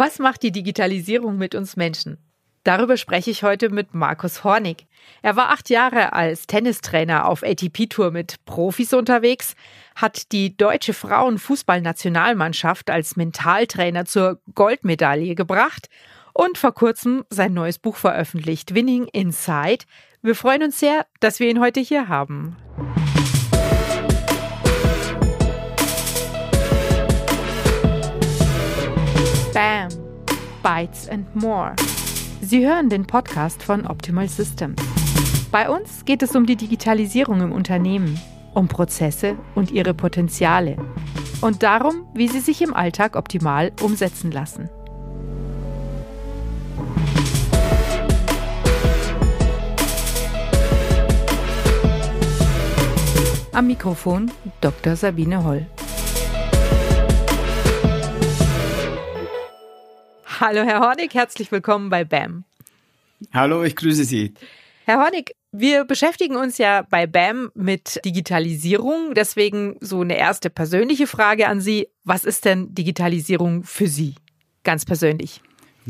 Was macht die Digitalisierung mit uns Menschen? Darüber spreche ich heute mit Markus Hornig. Er war acht Jahre als Tennistrainer auf ATP-Tour mit Profis unterwegs, hat die deutsche Frauenfußballnationalmannschaft als Mentaltrainer zur Goldmedaille gebracht und vor kurzem sein neues Buch veröffentlicht, Winning Inside. Wir freuen uns sehr, dass wir ihn heute hier haben. Bam! Bytes and More. Sie hören den Podcast von Optimal Systems. Bei uns geht es um die Digitalisierung im Unternehmen, um Prozesse und ihre Potenziale und darum, wie sie sich im Alltag optimal umsetzen lassen. Am Mikrofon Dr. Sabine Holl. Hallo, Herr Hornig, herzlich willkommen bei BAM. Hallo, ich grüße Sie. Herr Hornig, wir beschäftigen uns ja bei BAM mit Digitalisierung. Deswegen so eine erste persönliche Frage an Sie. Was ist denn Digitalisierung für Sie? Ganz persönlich.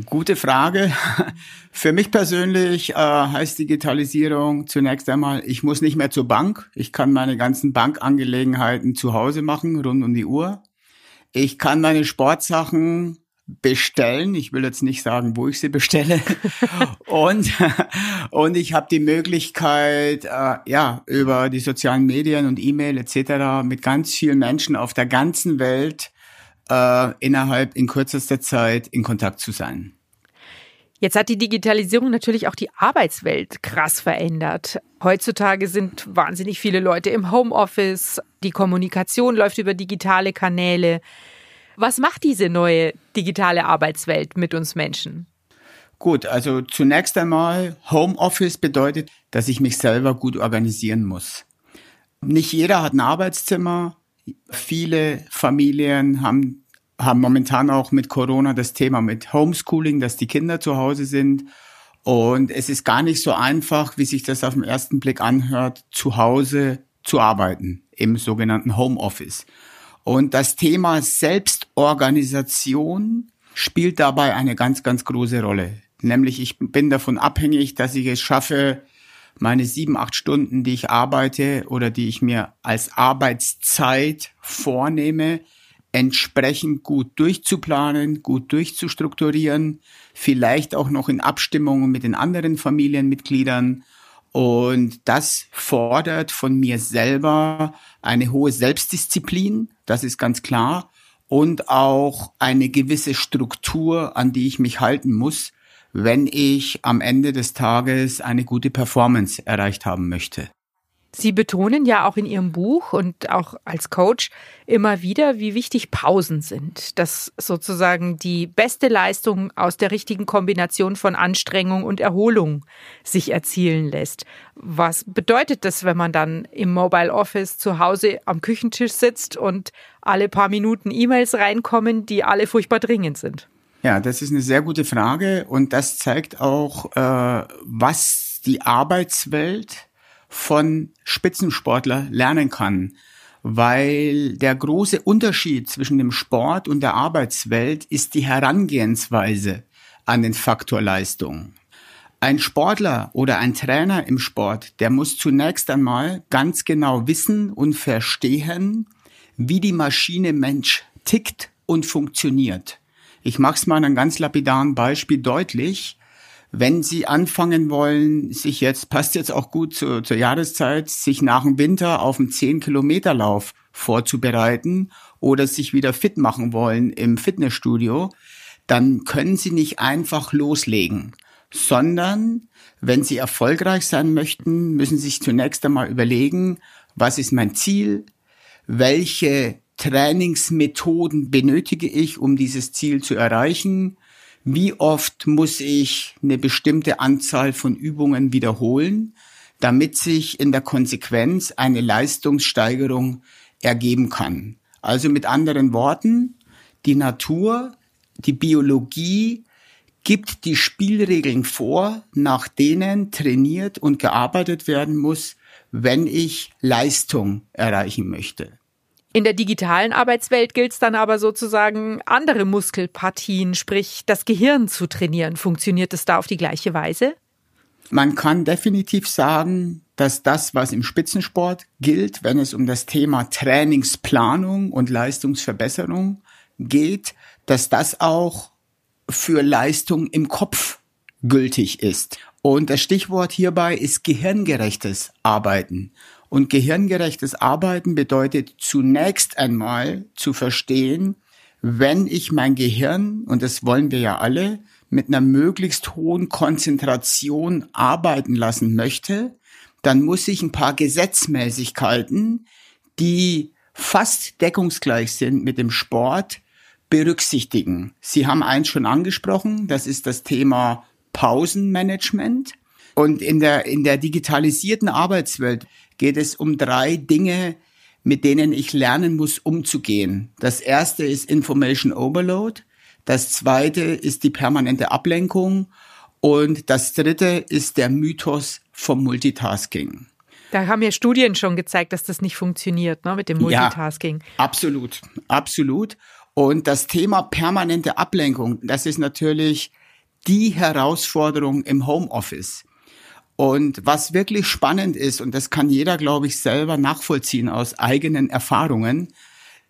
Gute Frage. Für mich persönlich äh, heißt Digitalisierung zunächst einmal, ich muss nicht mehr zur Bank. Ich kann meine ganzen Bankangelegenheiten zu Hause machen, rund um die Uhr. Ich kann meine Sportsachen bestellen. Ich will jetzt nicht sagen, wo ich sie bestelle. und, und ich habe die Möglichkeit, äh, ja, über die sozialen Medien und E-Mail etc. mit ganz vielen Menschen auf der ganzen Welt äh, innerhalb in kürzester Zeit in Kontakt zu sein. Jetzt hat die Digitalisierung natürlich auch die Arbeitswelt krass verändert. Heutzutage sind wahnsinnig viele Leute im Homeoffice, die Kommunikation läuft über digitale Kanäle. Was macht diese neue digitale Arbeitswelt mit uns Menschen? Gut, also zunächst einmal, Homeoffice bedeutet, dass ich mich selber gut organisieren muss. Nicht jeder hat ein Arbeitszimmer. Viele Familien haben, haben momentan auch mit Corona das Thema mit Homeschooling, dass die Kinder zu Hause sind. Und es ist gar nicht so einfach, wie sich das auf den ersten Blick anhört, zu Hause zu arbeiten, im sogenannten Homeoffice. Und das Thema Selbstorganisation spielt dabei eine ganz, ganz große Rolle. Nämlich ich bin davon abhängig, dass ich es schaffe, meine sieben, acht Stunden, die ich arbeite oder die ich mir als Arbeitszeit vornehme, entsprechend gut durchzuplanen, gut durchzustrukturieren, vielleicht auch noch in Abstimmung mit den anderen Familienmitgliedern und das fordert von mir selber eine hohe Selbstdisziplin, das ist ganz klar, und auch eine gewisse Struktur, an die ich mich halten muss, wenn ich am Ende des Tages eine gute Performance erreicht haben möchte. Sie betonen ja auch in Ihrem Buch und auch als Coach immer wieder, wie wichtig Pausen sind, dass sozusagen die beste Leistung aus der richtigen Kombination von Anstrengung und Erholung sich erzielen lässt. Was bedeutet das, wenn man dann im Mobile Office zu Hause am Küchentisch sitzt und alle paar Minuten E-Mails reinkommen, die alle furchtbar dringend sind? Ja, das ist eine sehr gute Frage und das zeigt auch, äh, was die Arbeitswelt von Spitzensportler lernen kann, weil der große Unterschied zwischen dem Sport und der Arbeitswelt ist die Herangehensweise an den Faktor Leistung. Ein Sportler oder ein Trainer im Sport, der muss zunächst einmal ganz genau wissen und verstehen, wie die Maschine Mensch tickt und funktioniert. Ich mache es mal an einem ganz lapidaren Beispiel deutlich wenn Sie anfangen wollen, sich jetzt, passt jetzt auch gut zu, zur Jahreszeit, sich nach dem Winter auf einen 10-Kilometer-Lauf vorzubereiten oder sich wieder fit machen wollen im Fitnessstudio, dann können Sie nicht einfach loslegen, sondern wenn Sie erfolgreich sein möchten, müssen Sie sich zunächst einmal überlegen, was ist mein Ziel, welche Trainingsmethoden benötige ich, um dieses Ziel zu erreichen, wie oft muss ich eine bestimmte Anzahl von Übungen wiederholen, damit sich in der Konsequenz eine Leistungssteigerung ergeben kann. Also mit anderen Worten, die Natur, die Biologie gibt die Spielregeln vor, nach denen trainiert und gearbeitet werden muss, wenn ich Leistung erreichen möchte. In der digitalen Arbeitswelt gilt es dann aber sozusagen, andere Muskelpartien, sprich das Gehirn zu trainieren. Funktioniert es da auf die gleiche Weise? Man kann definitiv sagen, dass das, was im Spitzensport gilt, wenn es um das Thema Trainingsplanung und Leistungsverbesserung geht, dass das auch für Leistung im Kopf gültig ist. Und das Stichwort hierbei ist gehirngerechtes Arbeiten. Und gehirngerechtes Arbeiten bedeutet zunächst einmal zu verstehen, wenn ich mein Gehirn, und das wollen wir ja alle, mit einer möglichst hohen Konzentration arbeiten lassen möchte, dann muss ich ein paar Gesetzmäßigkeiten, die fast deckungsgleich sind mit dem Sport, berücksichtigen. Sie haben eins schon angesprochen, das ist das Thema Pausenmanagement. Und in der, in der digitalisierten Arbeitswelt geht es um drei Dinge, mit denen ich lernen muss, umzugehen. Das erste ist Information Overload. Das zweite ist die permanente Ablenkung. Und das dritte ist der Mythos vom Multitasking. Da haben ja Studien schon gezeigt, dass das nicht funktioniert, ne, mit dem Multitasking. Ja, absolut, absolut. Und das Thema permanente Ablenkung, das ist natürlich die Herausforderung im Homeoffice. Und was wirklich spannend ist, und das kann jeder, glaube ich, selber nachvollziehen aus eigenen Erfahrungen,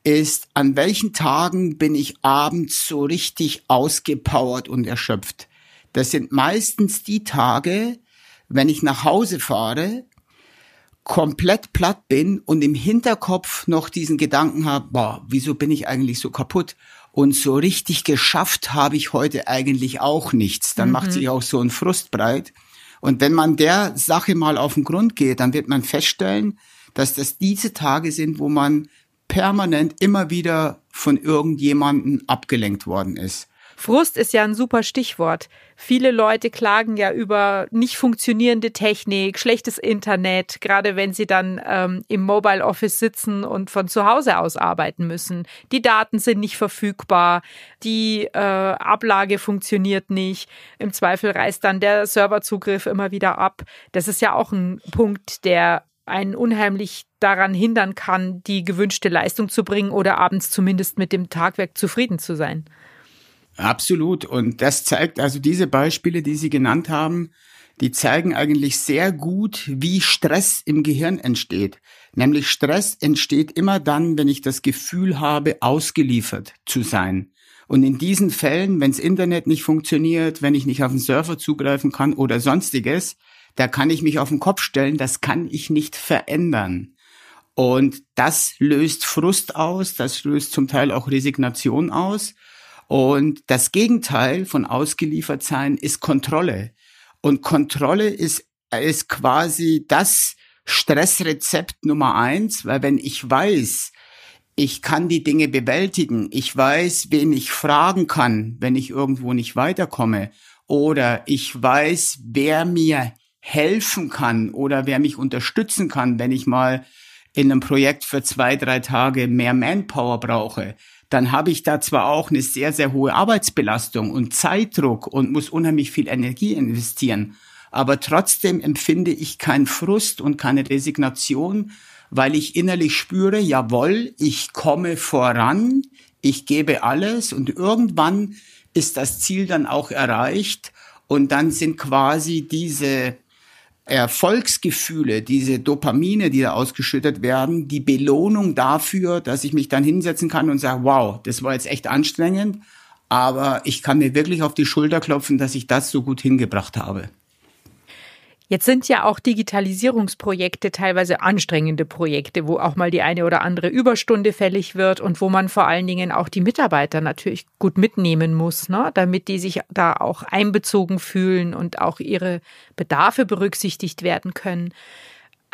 ist, an welchen Tagen bin ich abends so richtig ausgepowert und erschöpft. Das sind meistens die Tage, wenn ich nach Hause fahre, komplett platt bin und im Hinterkopf noch diesen Gedanken habe, boah, wieso bin ich eigentlich so kaputt? Und so richtig geschafft habe ich heute eigentlich auch nichts. Dann mhm. macht sich auch so ein Frust breit. Und wenn man der Sache mal auf den Grund geht, dann wird man feststellen, dass das diese Tage sind, wo man permanent immer wieder von irgendjemanden abgelenkt worden ist. Frust ist ja ein super Stichwort. Viele Leute klagen ja über nicht funktionierende Technik, schlechtes Internet, gerade wenn sie dann ähm, im Mobile Office sitzen und von zu Hause aus arbeiten müssen. Die Daten sind nicht verfügbar, die äh, Ablage funktioniert nicht. Im Zweifel reißt dann der Serverzugriff immer wieder ab. Das ist ja auch ein Punkt, der einen unheimlich daran hindern kann, die gewünschte Leistung zu bringen oder abends zumindest mit dem Tagwerk zufrieden zu sein. Absolut. Und das zeigt also diese Beispiele, die Sie genannt haben, die zeigen eigentlich sehr gut, wie Stress im Gehirn entsteht. Nämlich Stress entsteht immer dann, wenn ich das Gefühl habe, ausgeliefert zu sein. Und in diesen Fällen, wenns Internet nicht funktioniert, wenn ich nicht auf den Server zugreifen kann oder sonstiges, da kann ich mich auf den Kopf stellen, das kann ich nicht verändern. Und das löst Frust aus, das löst zum Teil auch Resignation aus. Und das Gegenteil von ausgeliefert sein ist Kontrolle. Und Kontrolle ist, ist quasi das Stressrezept Nummer eins, weil wenn ich weiß, ich kann die Dinge bewältigen, ich weiß, wen ich fragen kann, wenn ich irgendwo nicht weiterkomme, oder ich weiß, wer mir helfen kann oder wer mich unterstützen kann, wenn ich mal in einem Projekt für zwei, drei Tage mehr Manpower brauche, dann habe ich da zwar auch eine sehr, sehr hohe Arbeitsbelastung und Zeitdruck und muss unheimlich viel Energie investieren, aber trotzdem empfinde ich keinen Frust und keine Resignation, weil ich innerlich spüre, jawohl, ich komme voran, ich gebe alles und irgendwann ist das Ziel dann auch erreicht und dann sind quasi diese Erfolgsgefühle, diese Dopamine, die da ausgeschüttet werden, die Belohnung dafür, dass ich mich dann hinsetzen kann und sage, wow, das war jetzt echt anstrengend, aber ich kann mir wirklich auf die Schulter klopfen, dass ich das so gut hingebracht habe. Jetzt sind ja auch Digitalisierungsprojekte teilweise anstrengende Projekte, wo auch mal die eine oder andere Überstunde fällig wird und wo man vor allen Dingen auch die Mitarbeiter natürlich gut mitnehmen muss, ne? damit die sich da auch einbezogen fühlen und auch ihre Bedarfe berücksichtigt werden können.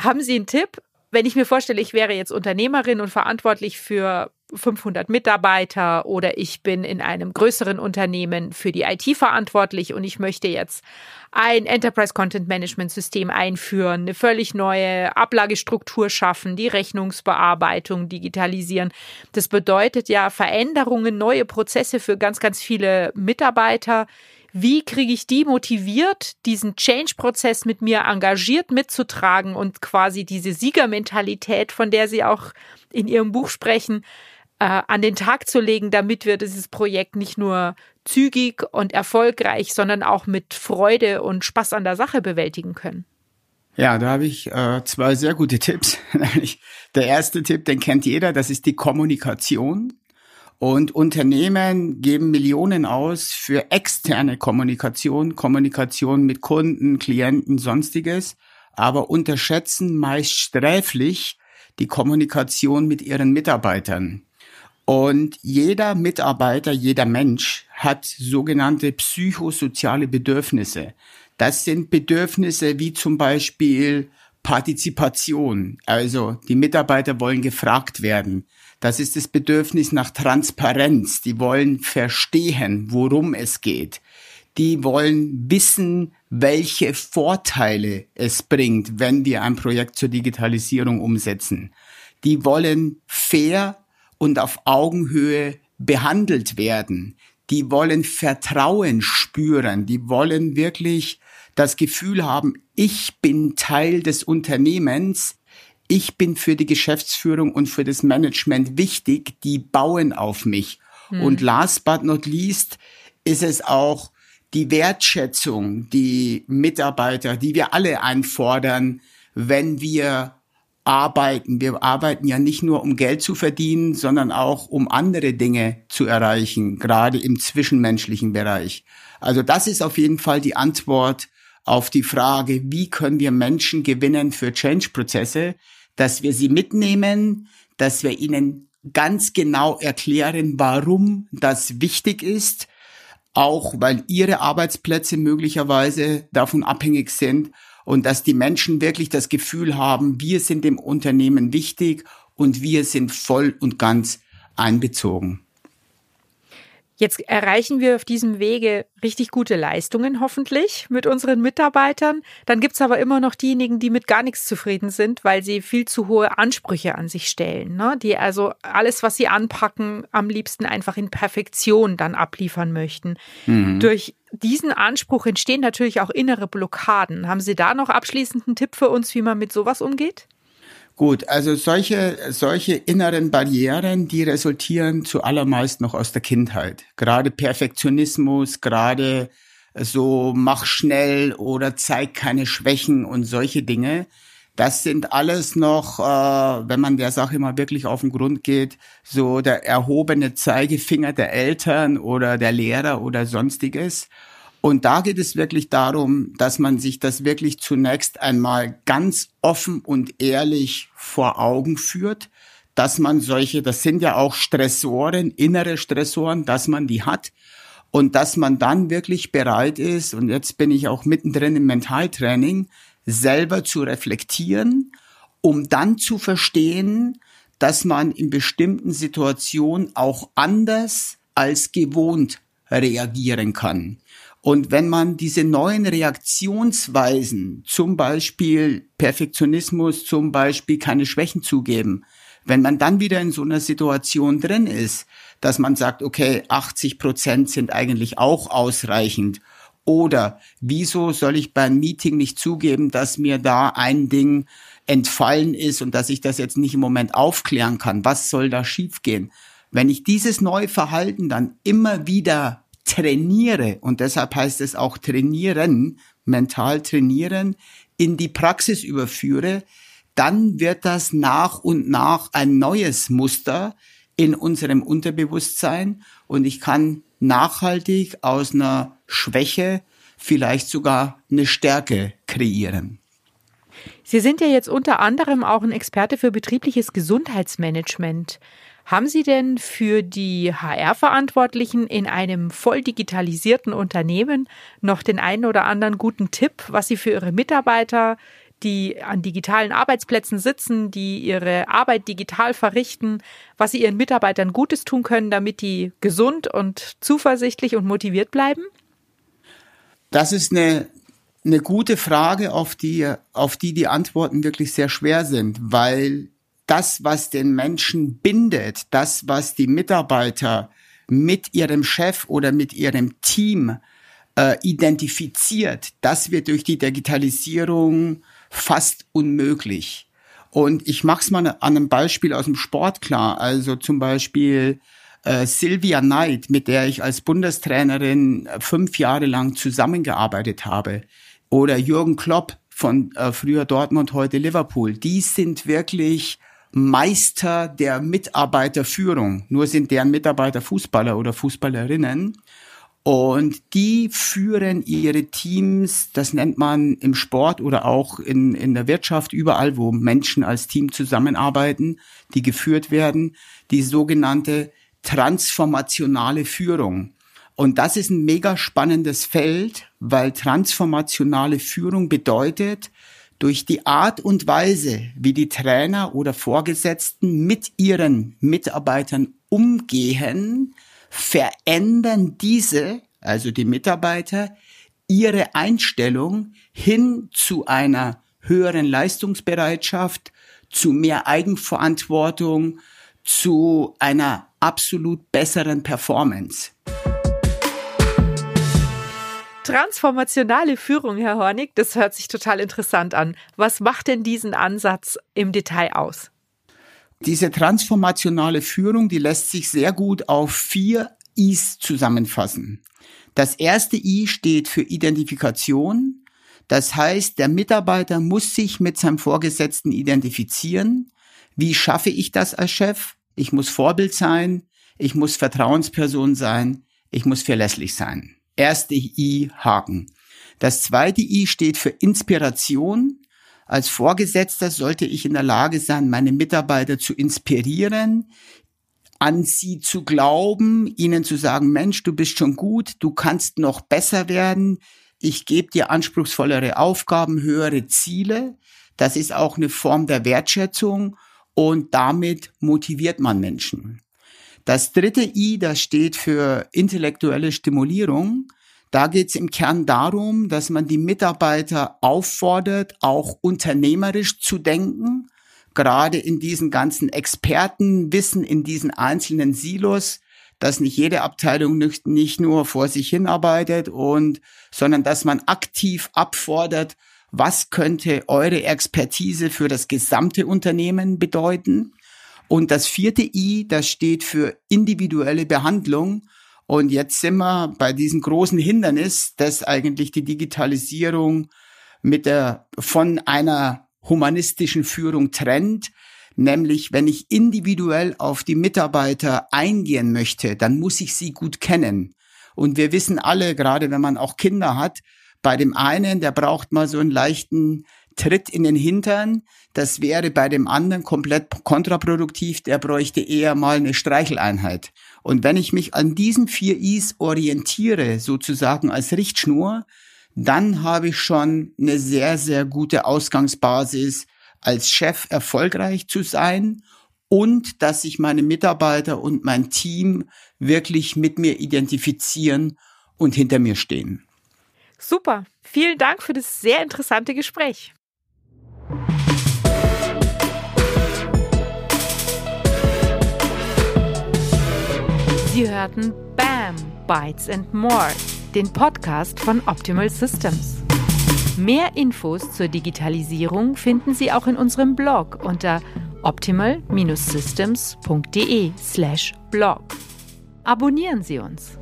Haben Sie einen Tipp? Wenn ich mir vorstelle, ich wäre jetzt Unternehmerin und verantwortlich für 500 Mitarbeiter oder ich bin in einem größeren Unternehmen für die IT verantwortlich und ich möchte jetzt ein Enterprise Content Management System einführen, eine völlig neue Ablagestruktur schaffen, die Rechnungsbearbeitung digitalisieren. Das bedeutet ja Veränderungen, neue Prozesse für ganz, ganz viele Mitarbeiter. Wie kriege ich die motiviert, diesen Change-Prozess mit mir engagiert mitzutragen und quasi diese Siegermentalität, von der Sie auch in Ihrem Buch sprechen, äh, an den Tag zu legen, damit wir dieses Projekt nicht nur zügig und erfolgreich, sondern auch mit Freude und Spaß an der Sache bewältigen können. Ja, da habe ich äh, zwei sehr gute Tipps. der erste Tipp, den kennt jeder, das ist die Kommunikation. Und Unternehmen geben Millionen aus für externe Kommunikation, Kommunikation mit Kunden, Klienten, sonstiges, aber unterschätzen meist sträflich die Kommunikation mit ihren Mitarbeitern. Und jeder Mitarbeiter, jeder Mensch hat sogenannte psychosoziale Bedürfnisse. Das sind Bedürfnisse wie zum Beispiel Partizipation. Also die Mitarbeiter wollen gefragt werden. Das ist das Bedürfnis nach Transparenz. Die wollen verstehen, worum es geht. Die wollen wissen, welche Vorteile es bringt, wenn wir ein Projekt zur Digitalisierung umsetzen. Die wollen fair und auf Augenhöhe behandelt werden. Die wollen Vertrauen spüren. Die wollen wirklich das Gefühl haben, ich bin Teil des Unternehmens. Ich bin für die Geschäftsführung und für das Management wichtig. Die bauen auf mich. Hm. Und last but not least ist es auch die Wertschätzung, die Mitarbeiter, die wir alle einfordern, wenn wir arbeiten. Wir arbeiten ja nicht nur, um Geld zu verdienen, sondern auch, um andere Dinge zu erreichen, gerade im zwischenmenschlichen Bereich. Also das ist auf jeden Fall die Antwort auf die Frage, wie können wir Menschen gewinnen für Change-Prozesse, dass wir sie mitnehmen, dass wir ihnen ganz genau erklären, warum das wichtig ist, auch weil ihre Arbeitsplätze möglicherweise davon abhängig sind und dass die Menschen wirklich das Gefühl haben, wir sind dem Unternehmen wichtig und wir sind voll und ganz einbezogen. Jetzt erreichen wir auf diesem Wege richtig gute Leistungen hoffentlich mit unseren Mitarbeitern. Dann gibt's aber immer noch diejenigen, die mit gar nichts zufrieden sind, weil sie viel zu hohe Ansprüche an sich stellen. Ne? Die also alles, was sie anpacken, am liebsten einfach in Perfektion dann abliefern möchten. Mhm. Durch diesen Anspruch entstehen natürlich auch innere Blockaden. Haben Sie da noch abschließend einen Tipp für uns, wie man mit sowas umgeht? Gut, also solche, solche inneren Barrieren, die resultieren zuallermeist noch aus der Kindheit. Gerade Perfektionismus, gerade so mach schnell oder zeig keine Schwächen und solche Dinge. Das sind alles noch, äh, wenn man der Sache mal wirklich auf den Grund geht, so der erhobene Zeigefinger der Eltern oder der Lehrer oder sonstiges. Und da geht es wirklich darum, dass man sich das wirklich zunächst einmal ganz offen und ehrlich vor Augen führt, dass man solche, das sind ja auch Stressoren, innere Stressoren, dass man die hat und dass man dann wirklich bereit ist, und jetzt bin ich auch mittendrin im Mentaltraining, selber zu reflektieren, um dann zu verstehen, dass man in bestimmten Situationen auch anders als gewohnt reagieren kann. Und wenn man diese neuen Reaktionsweisen, zum Beispiel Perfektionismus, zum Beispiel keine Schwächen zugeben, wenn man dann wieder in so einer Situation drin ist, dass man sagt, okay, 80 Prozent sind eigentlich auch ausreichend. Oder wieso soll ich beim Meeting nicht zugeben, dass mir da ein Ding entfallen ist und dass ich das jetzt nicht im Moment aufklären kann? Was soll da schiefgehen? Wenn ich dieses neue Verhalten dann immer wieder trainiere, und deshalb heißt es auch trainieren, mental trainieren, in die Praxis überführe, dann wird das nach und nach ein neues Muster in unserem Unterbewusstsein und ich kann nachhaltig aus einer Schwäche vielleicht sogar eine Stärke kreieren. Sie sind ja jetzt unter anderem auch ein Experte für betriebliches Gesundheitsmanagement. Haben Sie denn für die HR-Verantwortlichen in einem voll digitalisierten Unternehmen noch den einen oder anderen guten Tipp, was Sie für Ihre Mitarbeiter, die an digitalen Arbeitsplätzen sitzen, die ihre Arbeit digital verrichten, was Sie Ihren Mitarbeitern Gutes tun können, damit die gesund und zuversichtlich und motiviert bleiben? Das ist eine, eine gute Frage, auf die, auf die die Antworten wirklich sehr schwer sind, weil das, was den Menschen bindet, das, was die Mitarbeiter mit ihrem Chef oder mit ihrem Team äh, identifiziert, das wird durch die Digitalisierung fast unmöglich. Und ich mache es mal an einem Beispiel aus dem Sport klar. Also zum Beispiel äh, Sylvia Knight, mit der ich als Bundestrainerin fünf Jahre lang zusammengearbeitet habe. Oder Jürgen Klopp von äh, früher Dortmund, heute Liverpool. Die sind wirklich Meister der Mitarbeiterführung. Nur sind deren Mitarbeiter Fußballer oder Fußballerinnen. Und die führen ihre Teams, das nennt man im Sport oder auch in, in der Wirtschaft, überall, wo Menschen als Team zusammenarbeiten, die geführt werden, die sogenannte transformationale Führung. Und das ist ein mega spannendes Feld, weil transformationale Führung bedeutet, durch die Art und Weise, wie die Trainer oder Vorgesetzten mit ihren Mitarbeitern umgehen, verändern diese, also die Mitarbeiter, ihre Einstellung hin zu einer höheren Leistungsbereitschaft, zu mehr Eigenverantwortung, zu einer absolut besseren Performance. Transformationale Führung, Herr Hornig, das hört sich total interessant an. Was macht denn diesen Ansatz im Detail aus? Diese transformationale Führung, die lässt sich sehr gut auf vier Is zusammenfassen. Das erste I steht für Identifikation. Das heißt, der Mitarbeiter muss sich mit seinem Vorgesetzten identifizieren. Wie schaffe ich das als Chef? Ich muss Vorbild sein. Ich muss Vertrauensperson sein. Ich muss verlässlich sein. Erste I Haken. Das zweite I steht für Inspiration. Als Vorgesetzter sollte ich in der Lage sein, meine Mitarbeiter zu inspirieren, an sie zu glauben, ihnen zu sagen, Mensch, du bist schon gut, du kannst noch besser werden, ich gebe dir anspruchsvollere Aufgaben, höhere Ziele. Das ist auch eine Form der Wertschätzung und damit motiviert man Menschen. Das dritte I, das steht für intellektuelle Stimulierung. Da geht es im Kern darum, dass man die Mitarbeiter auffordert, auch unternehmerisch zu denken, gerade in diesen ganzen Expertenwissen, in diesen einzelnen Silos, dass nicht jede Abteilung nicht, nicht nur vor sich hinarbeitet und, sondern dass man aktiv abfordert, was könnte eure Expertise für das gesamte Unternehmen bedeuten? Und das vierte I, das steht für individuelle Behandlung. Und jetzt sind wir bei diesem großen Hindernis, dass eigentlich die Digitalisierung mit der, von einer humanistischen Führung trennt. Nämlich, wenn ich individuell auf die Mitarbeiter eingehen möchte, dann muss ich sie gut kennen. Und wir wissen alle, gerade wenn man auch Kinder hat, bei dem einen, der braucht mal so einen leichten Tritt in den Hintern. Das wäre bei dem anderen komplett kontraproduktiv. Der bräuchte eher mal eine Streicheleinheit. Und wenn ich mich an diesen vier Is orientiere, sozusagen als Richtschnur, dann habe ich schon eine sehr, sehr gute Ausgangsbasis, als Chef erfolgreich zu sein und dass sich meine Mitarbeiter und mein Team wirklich mit mir identifizieren und hinter mir stehen. Super. Vielen Dank für das sehr interessante Gespräch. Sie hörten BAM Bytes and More, den Podcast von Optimal Systems. Mehr Infos zur Digitalisierung finden Sie auch in unserem Blog unter optimal-systems.de/blog. Abonnieren Sie uns.